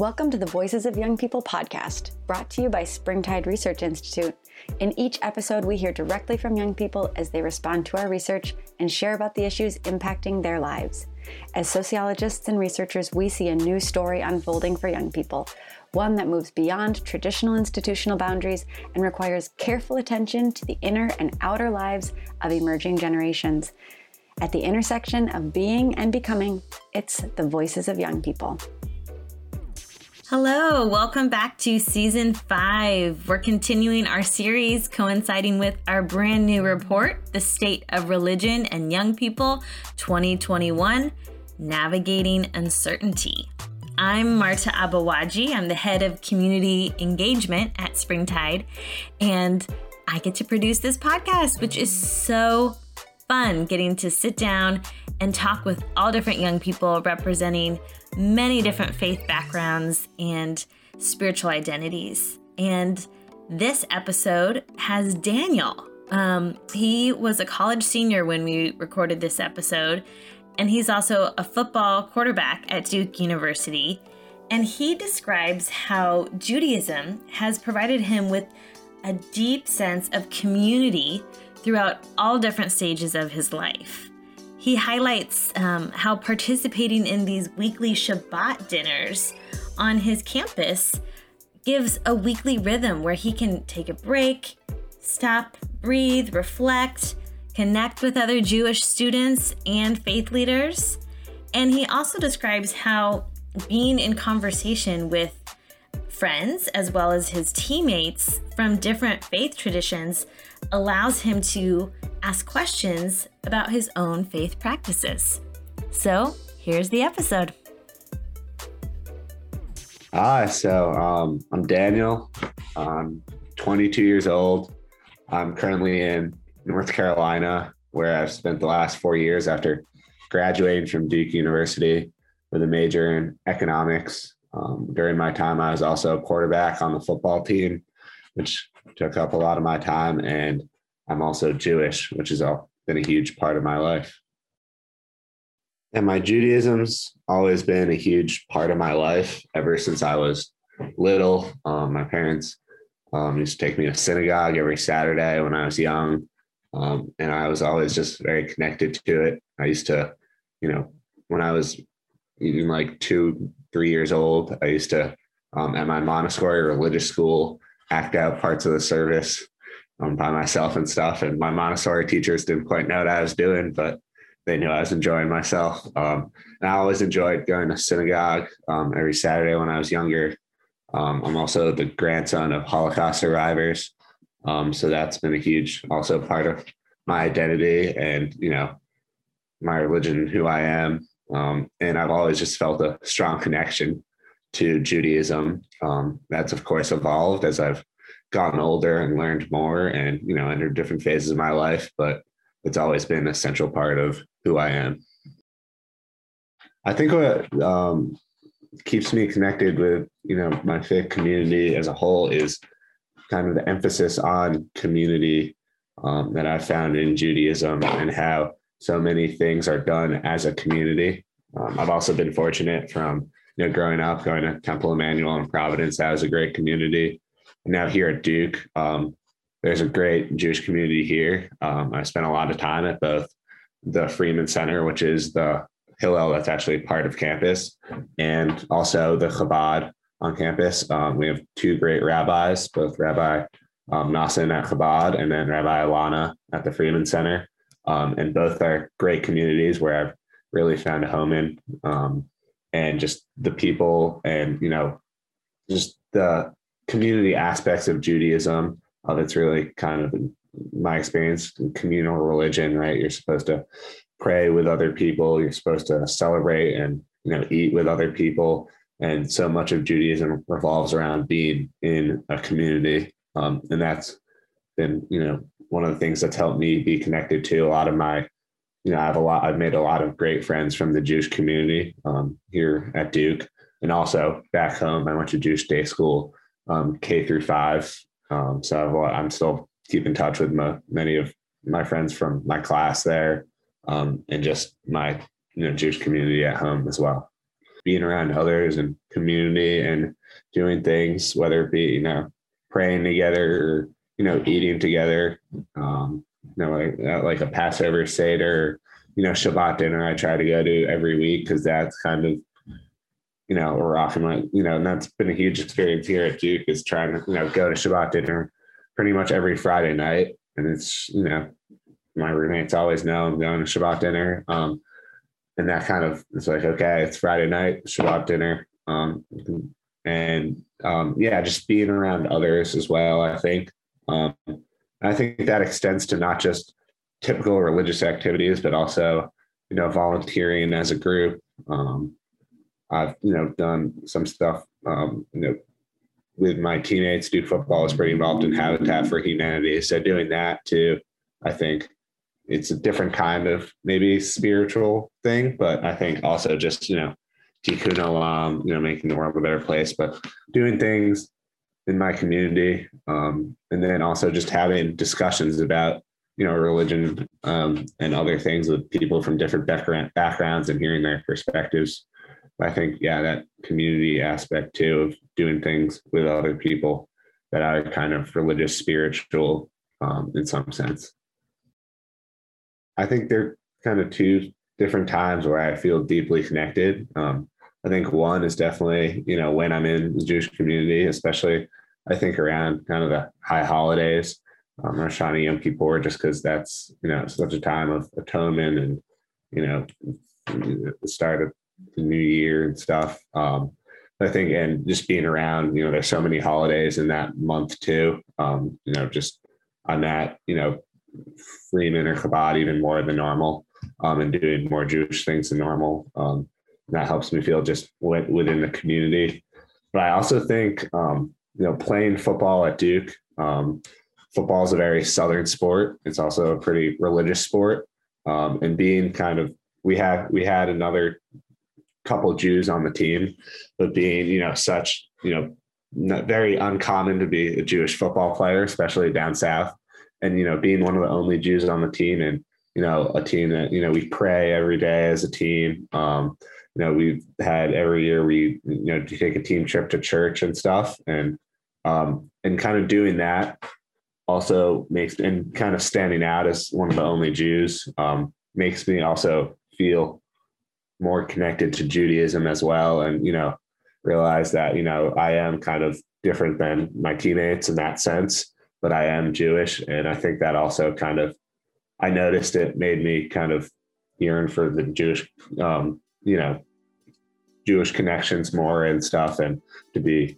Welcome to the Voices of Young People podcast, brought to you by Springtide Research Institute. In each episode, we hear directly from young people as they respond to our research and share about the issues impacting their lives. As sociologists and researchers, we see a new story unfolding for young people, one that moves beyond traditional institutional boundaries and requires careful attention to the inner and outer lives of emerging generations. At the intersection of being and becoming, it's the voices of young people. Hello, welcome back to season five. We're continuing our series coinciding with our brand new report, The State of Religion and Young People 2021 Navigating Uncertainty. I'm Marta Abawaji. I'm the head of community engagement at Springtide, and I get to produce this podcast, which is so fun getting to sit down and talk with all different young people representing many different faith backgrounds and spiritual identities. And this episode has Daniel. Um, he was a college senior when we recorded this episode, and he's also a football quarterback at Duke University. And he describes how Judaism has provided him with a deep sense of community throughout all different stages of his life. He highlights um, how participating in these weekly Shabbat dinners on his campus gives a weekly rhythm where he can take a break, stop, breathe, reflect, connect with other Jewish students and faith leaders. And he also describes how being in conversation with friends as well as his teammates from different faith traditions allows him to ask questions about his own faith practices. So, here's the episode. Hi, so um, I'm Daniel. I'm 22 years old. I'm currently in North Carolina, where I've spent the last four years after graduating from Duke University with a major in economics. Um, during my time, I was also a quarterback on the football team, which took up a lot of my time. And I'm also Jewish, which has been a huge part of my life. And my Judaism's always been a huge part of my life ever since I was little. Um, my parents um, used to take me to synagogue every Saturday when I was young. Um, and I was always just very connected to it. I used to, you know, when I was even like two, three years old, I used to, um, at my Montessori religious school, act out parts of the service um, by myself and stuff. And my Montessori teachers didn't quite know what I was doing, but they knew I was enjoying myself. Um, and I always enjoyed going to synagogue um, every Saturday when I was younger. Um, I'm also the grandson of Holocaust survivors. Um, so that's been a huge, also part of my identity and, you know, my religion, who I am. Um, and I've always just felt a strong connection to Judaism. that's, of course, evolved as I've gotten older and learned more and you know entered different phases of my life but it's always been a central part of who i am i think what um, keeps me connected with you know my faith community as a whole is kind of the emphasis on community um, that i found in judaism and how so many things are done as a community um, i've also been fortunate from you know growing up going to temple Emanu-El in providence that was a great community now here at Duke, um, there's a great Jewish community here. Um, I spent a lot of time at both the Freeman Center, which is the Hillel that's actually part of campus, and also the Chabad on campus. Um, we have two great rabbis, both Rabbi um, at Chabad and then Rabbi Alana at the Freeman Center. Um, and both are great communities where I've really found a home in. Um, and just the people and, you know, just the community aspects of Judaism. Of it's really kind of my experience communal religion, right? You're supposed to pray with other people. You're supposed to celebrate and you know eat with other people. And so much of Judaism revolves around being in a community, um, and that's been you know one of the things that's helped me be connected to a lot of my you know I have a lot I've made a lot of great friends from the Jewish community um, here at Duke and also back home I went to Jewish day school um, K through five. Um, so I'm still keep in touch with my, many of my friends from my class there, um, and just my you know Jewish community at home as well. being around others and community and doing things, whether it be, you know, praying together or, you know, eating together. Um, you know, like, like a Passover Seder, you know, Shabbat dinner I try to go to every week because that's kind of, you know, we're often like, you know, and that's been a huge experience here at Duke is trying to, you know, go to Shabbat dinner pretty much every Friday night. And it's, you know, my roommates always know I'm going to Shabbat dinner. Um, and that kind of it's like okay it's friday night shabbat dinner um, and um, yeah just being around others as well i think um, i think that extends to not just typical religious activities but also you know volunteering as a group. Um, i've you know done some stuff um, you know with my teammates Duke football is pretty involved in habitat for humanity. So doing that too i think it's a different kind of maybe spiritual thing, but I think also just, you know, tikkun olam, you know, making the world a better place, but doing things in my community. Um, and then also just having discussions about, you know, religion um, and other things with people from different background, backgrounds and hearing their perspectives. I think, yeah, that community aspect too of doing things with other people that are kind of religious, spiritual um, in some sense. I think they're kind of two different times where I feel deeply connected. Um, I think one is definitely, you know, when I'm in the Jewish community, especially I think around kind of the high holidays, um, Rosh Hashanah, Yom Kippur, just because that's, you know, such a time of atonement and, you know, the start of the new year and stuff. Um, I think, and just being around, you know, there's so many holidays in that month too. Um, you know, just on that, you know, Freeman or Chabad even more than normal um, and doing more Jewish things than normal. Um, that helps me feel just within the community. But I also think, um, you know, playing football at Duke, um, football is a very Southern sport. It's also a pretty religious sport. Um, and being kind of, we had, we had another couple Jews on the team, but being, you know, such, you know, very uncommon to be a Jewish football player, especially down south and you know being one of the only Jews on the team and you know a team that you know we pray every day as a team. Um, you know we've had every year we you know take a team trip to church and stuff and um, and kind of doing that also makes and kind of standing out as one of the only Jews um, makes me also feel more connected to Judaism as well and you know realize that you know I am kind of different than my teammates in that sense but I am Jewish. And I think that also kind of, I noticed it made me kind of yearn for the Jewish, um, you know, Jewish connections more and stuff and to be,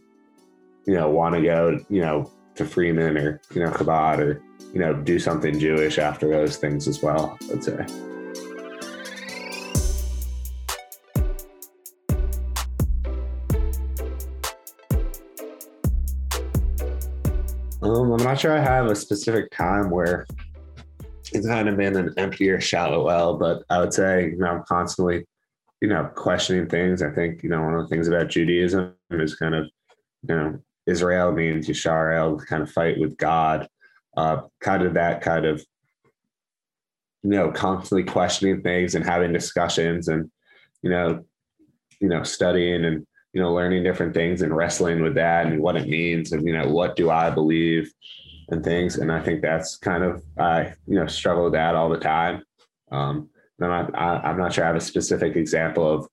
you know, want to go, you know, to Freeman or, you know, Chabad or, you know, do something Jewish after those things as well, I'd say. Um, I'm not sure I have a specific time where it's kind of been an empty or shallow well, but I would say, you know, I'm constantly, you know, questioning things. I think, you know, one of the things about Judaism is kind of, you know, Israel means Yisrael, kind of fight with God. Uh, kind of that kind of, you know, constantly questioning things and having discussions and, you know, you know, studying and you know, learning different things and wrestling with that and what it means and, you know, what do I believe and things. And I think that's kind of, I, you know, struggle with that all the time. Um, I'm not, I, am not sure I have a specific example of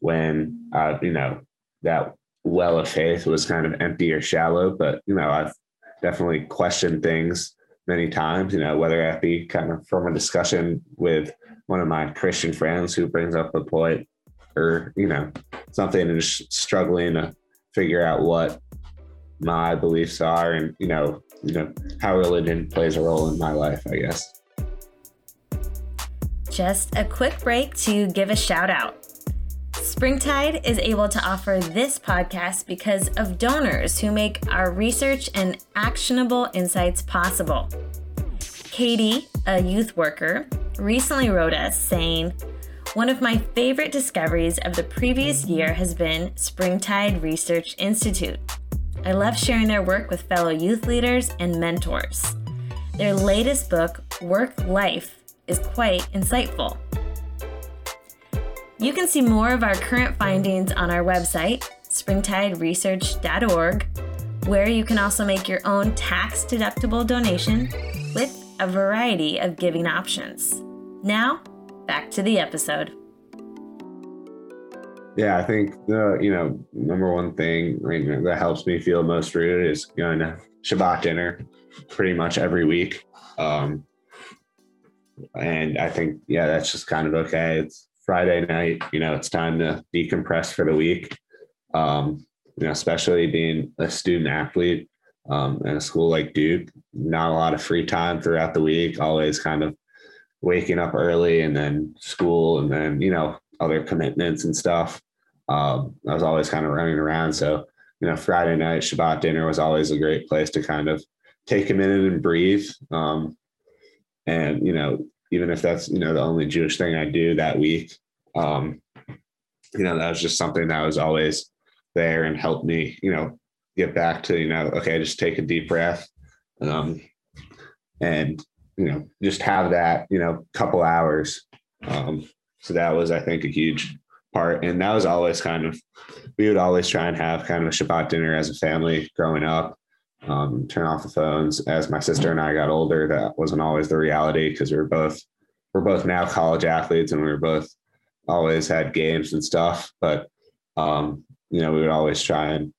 when, uh, you know, that well of faith was kind of empty or shallow, but, you know, I've definitely questioned things many times, you know, whether that be kind of from a discussion with one of my Christian friends who brings up a point or you know something and just struggling to figure out what my beliefs are and you know you know how religion plays a role in my life i guess. Just a quick break to give a shout out Springtide is able to offer this podcast because of donors who make our research and actionable insights possible. Katie, a youth worker, recently wrote us saying, one of my favorite discoveries of the previous year has been Springtide Research Institute. I love sharing their work with fellow youth leaders and mentors. Their latest book, Work Life, is quite insightful. You can see more of our current findings on our website, springtideresearch.org, where you can also make your own tax deductible donation with a variety of giving options. Now, back to the episode. Yeah, I think the you know number one thing that helps me feel most rooted is going to Shabbat dinner, pretty much every week. Um, and I think yeah, that's just kind of okay. It's Friday night, you know, it's time to decompress for the week. Um, you know, especially being a student athlete um, in a school like Duke, not a lot of free time throughout the week. Always kind of waking up early and then school and then you know other commitments and stuff. Um, I was always kind of running around. So, you know, Friday night Shabbat dinner was always a great place to kind of take a minute and breathe. Um, and, you know, even if that's, you know, the only Jewish thing I do that week, um, you know, that was just something that was always there and helped me, you know, get back to, you know, okay, just take a deep breath. Um, and, you know, just have that, you know, couple hours. Um, so that was, I think, a huge part. And that was always kind of, we would always try and have kind of a Shabbat dinner as a family growing up, um, turn off the phones. As my sister and I got older, that wasn't always the reality because we were both, we're both now college athletes and we were both always had games and stuff. But, um, you know, we would always try and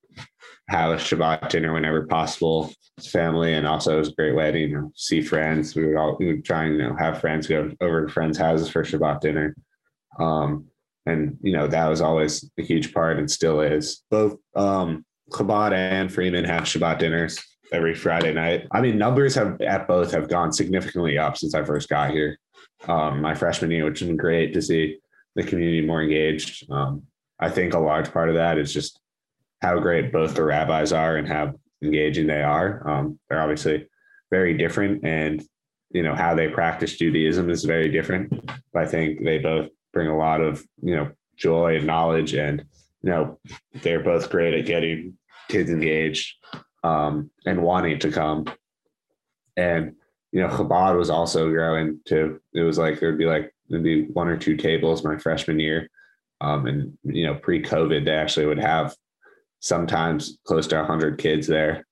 have a Shabbat dinner whenever possible. Family, and also it was a great way to you know see friends. We would all we would try and you know have friends go over to friends' houses for Shabbat dinner. Um, and you know that was always a huge part and still is both um Chabad and Freeman have Shabbat dinners every Friday night. I mean, numbers have at both have gone significantly up since I first got here. Um, my freshman year, which has been great to see the community more engaged. Um, I think a large part of that is just how great both the rabbis are and how engaging they are. Um, they're obviously very different, and you know how they practice Judaism is very different. But I think they both bring a lot of you know joy and knowledge and you know they're both great at getting kids engaged um, and wanting to come. And you know chabad was also growing too. It was like there'd be like there'd be one or two tables my freshman year. Um, and you know pre-covid they actually would have sometimes close to 100 kids there.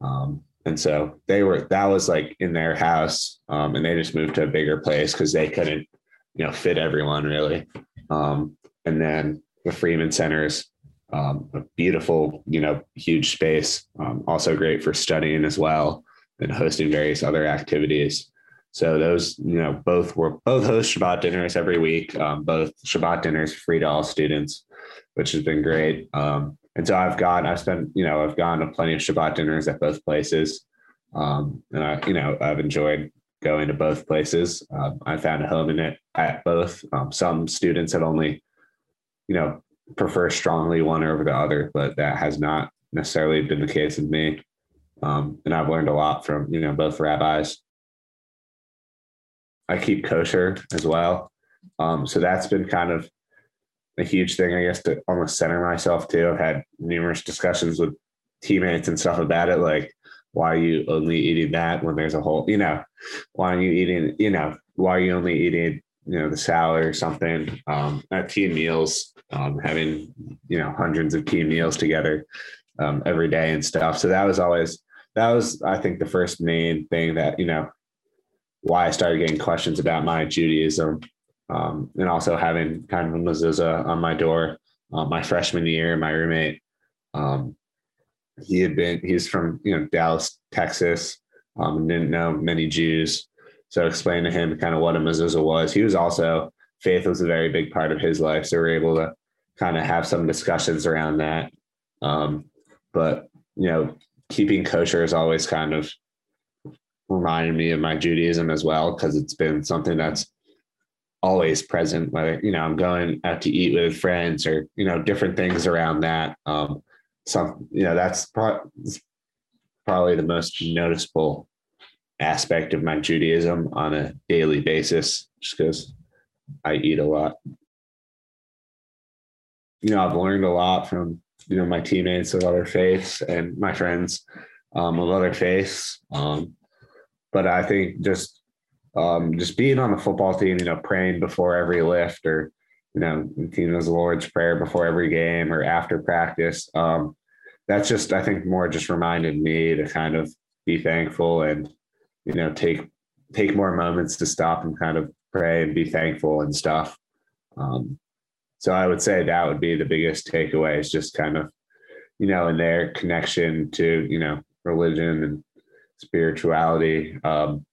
Um, and so they were that was like in their house um, and they just moved to a bigger place because they couldn't you know fit everyone really. Um, and then the Freeman Centers, um, a beautiful you know huge space, um, also great for studying as well and hosting various other activities. So those you know both were both host Shabbat dinners every week. Um, both Shabbat dinners free to all students, which has been great. Um, and so I've gone, I've spent, you know, I've gone to plenty of Shabbat dinners at both places. Um, and I, you know, I've enjoyed going to both places. Um, I found a home in it at both. Some students have only, you know, prefer strongly one over the other, but that has not necessarily been the case with me. Um, and I've learned a lot from, you know, both rabbis. I keep kosher as well. Um, so that's been kind of a huge thing, I guess, to almost center myself to. I've had numerous discussions with teammates and stuff about it. Like, why are you only eating that when there's a whole, you know, why are you eating, you know, why are you only eating, you know, the salad or something um, at team meals, um, having, you know, hundreds of team meals together um, every day and stuff. So that was always, that was, I think, the first main thing that, you know, why I started getting questions about my Judaism um, and also having kind of a mezuzah on my door. Uh, my freshman year, my roommate, um, he had been he's from you know Dallas, Texas, um, didn't know many Jews, so I explained to him kind of what a mezuzah was. He was also faith was a very big part of his life, so we are able to kind of have some discussions around that. Um, but you know, keeping kosher is always kind of reminded me of my Judaism as well because it's been something that's always present. Whether you know I'm going out to eat with friends or you know different things around that. Um, some you know that's pro- probably the most noticeable aspect of my Judaism on a daily basis, just because I eat a lot. You know, I've learned a lot from you know my teammates of other faiths and my friends um, of other faiths. Um, but I think just um, just being on the football team, you know, praying before every lift or you know, the Lord's Prayer before every game or after practice. Um, that's just, I think, more just reminded me to kind of be thankful and, you know, take take more moments to stop and kind of pray and be thankful and stuff. Um, so I would say that would be the biggest takeaway is just kind of, you know, in their connection to, you know, religion and spirituality um,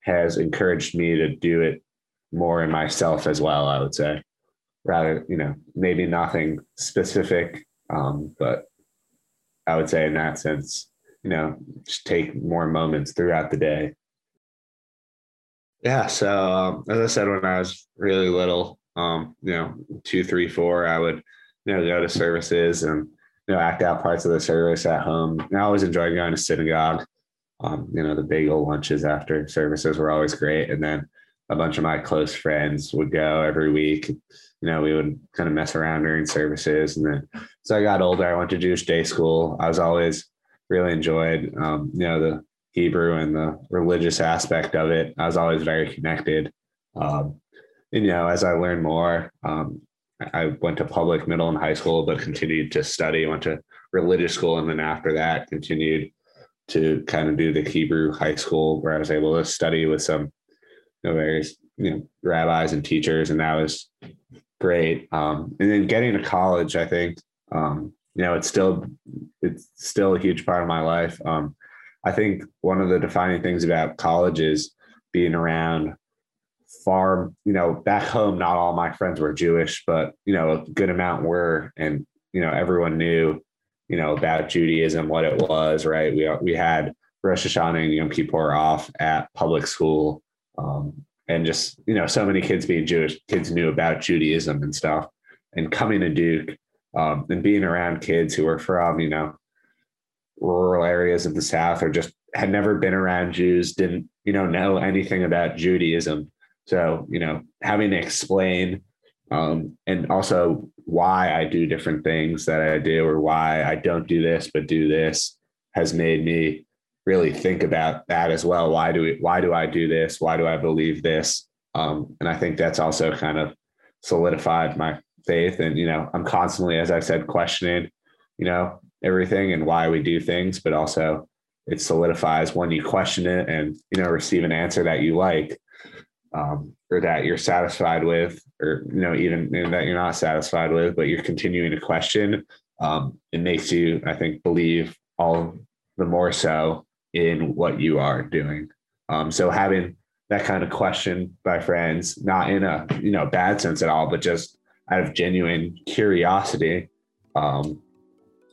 has encouraged me to do it more in myself as well, I would say. Rather, you know, maybe nothing specific, um, but I would say in that sense, you know, just take more moments throughout the day. Yeah. So, um, as I said, when I was really little, um, you know, two, three, four, I would, you know, go to services and, you know, act out parts of the service at home. And I always enjoyed going to synagogue. Um, you know, the bagel lunches after services were always great. And then a bunch of my close friends would go every week. You know, we would kind of mess around during services. And then so I got older, I went to Jewish day school. I was always really enjoyed, um, you know, the Hebrew and the religious aspect of it. I was always very connected. Um, and, you know, as I learned more, um, I went to public middle and high school, but continued to study, went to religious school. And then after that, continued to kind of do the Hebrew high school where I was able to study with some you know, various you know rabbis and teachers, and that was great. Um, and then getting to college, I think um, you know it's still it's still a huge part of my life. Um, I think one of the defining things about college is being around far, you know, back home, not all my friends were Jewish, but, you know, a good amount were. And, you know, everyone knew, you know, about Judaism, what it was, right? We, we had Rosh Hashanah and Yom Kippur off at public school. Um, and just, you know, so many kids being Jewish, kids knew about Judaism and stuff. And coming to Duke um, and being around kids who are from, you know, rural areas of the South or just had never been around Jews, didn't, you know, know anything about Judaism. So, you know, having to explain um, and also why I do different things that I do or why I don't do this, but do this has made me really think about that as well. Why do we, why do I do this? Why do I believe this? Um, and I think that's also kind of solidified my faith. And, you know, I'm constantly, as I said, questioning, you know, everything and why we do things, but also it solidifies when you question it and, you know, receive an answer that you like um, or that you're satisfied with, or, you know, even that you're not satisfied with, but you're continuing to question. Um, it makes you, I think, believe all the more so in what you are doing. Um, so having that kind of question by friends, not in a you know bad sense at all, but just out of genuine curiosity. Um,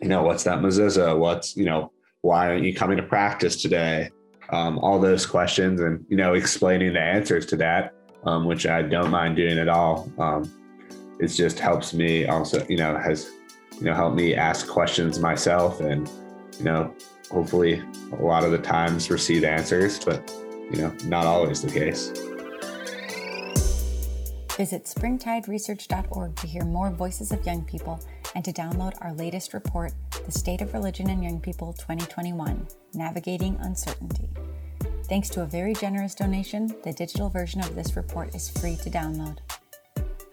you know, what's that mezuzah? What's you know, why aren't you coming to practice today? Um, all those questions, and you know, explaining the answers to that, um, which I don't mind doing at all. Um, it just helps me also, you know, has you know helped me ask questions myself, and you know, hopefully a lot of the times receive answers, but you know, not always the case. Visit springtideresearch.org to hear more voices of young people and to download our latest report, The State of Religion and Young People 2021 Navigating Uncertainty. Thanks to a very generous donation, the digital version of this report is free to download.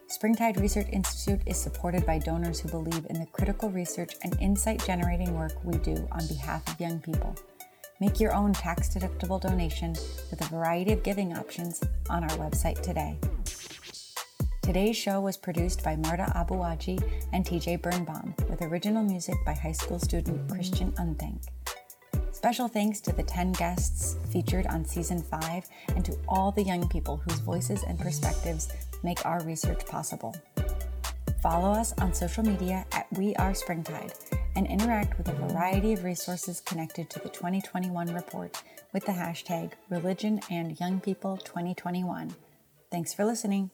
Springtide Research Institute is supported by donors who believe in the critical research and insight generating work we do on behalf of young people. Make your own tax deductible donation with a variety of giving options on our website today. Today's show was produced by Marta Abuaji and TJ Birnbaum, with original music by high school student Christian Unthank. Special thanks to the 10 guests featured on season 5 and to all the young people whose voices and perspectives make our research possible. Follow us on social media at We Are Springtide and interact with a variety of resources connected to the 2021 report with the hashtag Religion and Young People 2021. Thanks for listening.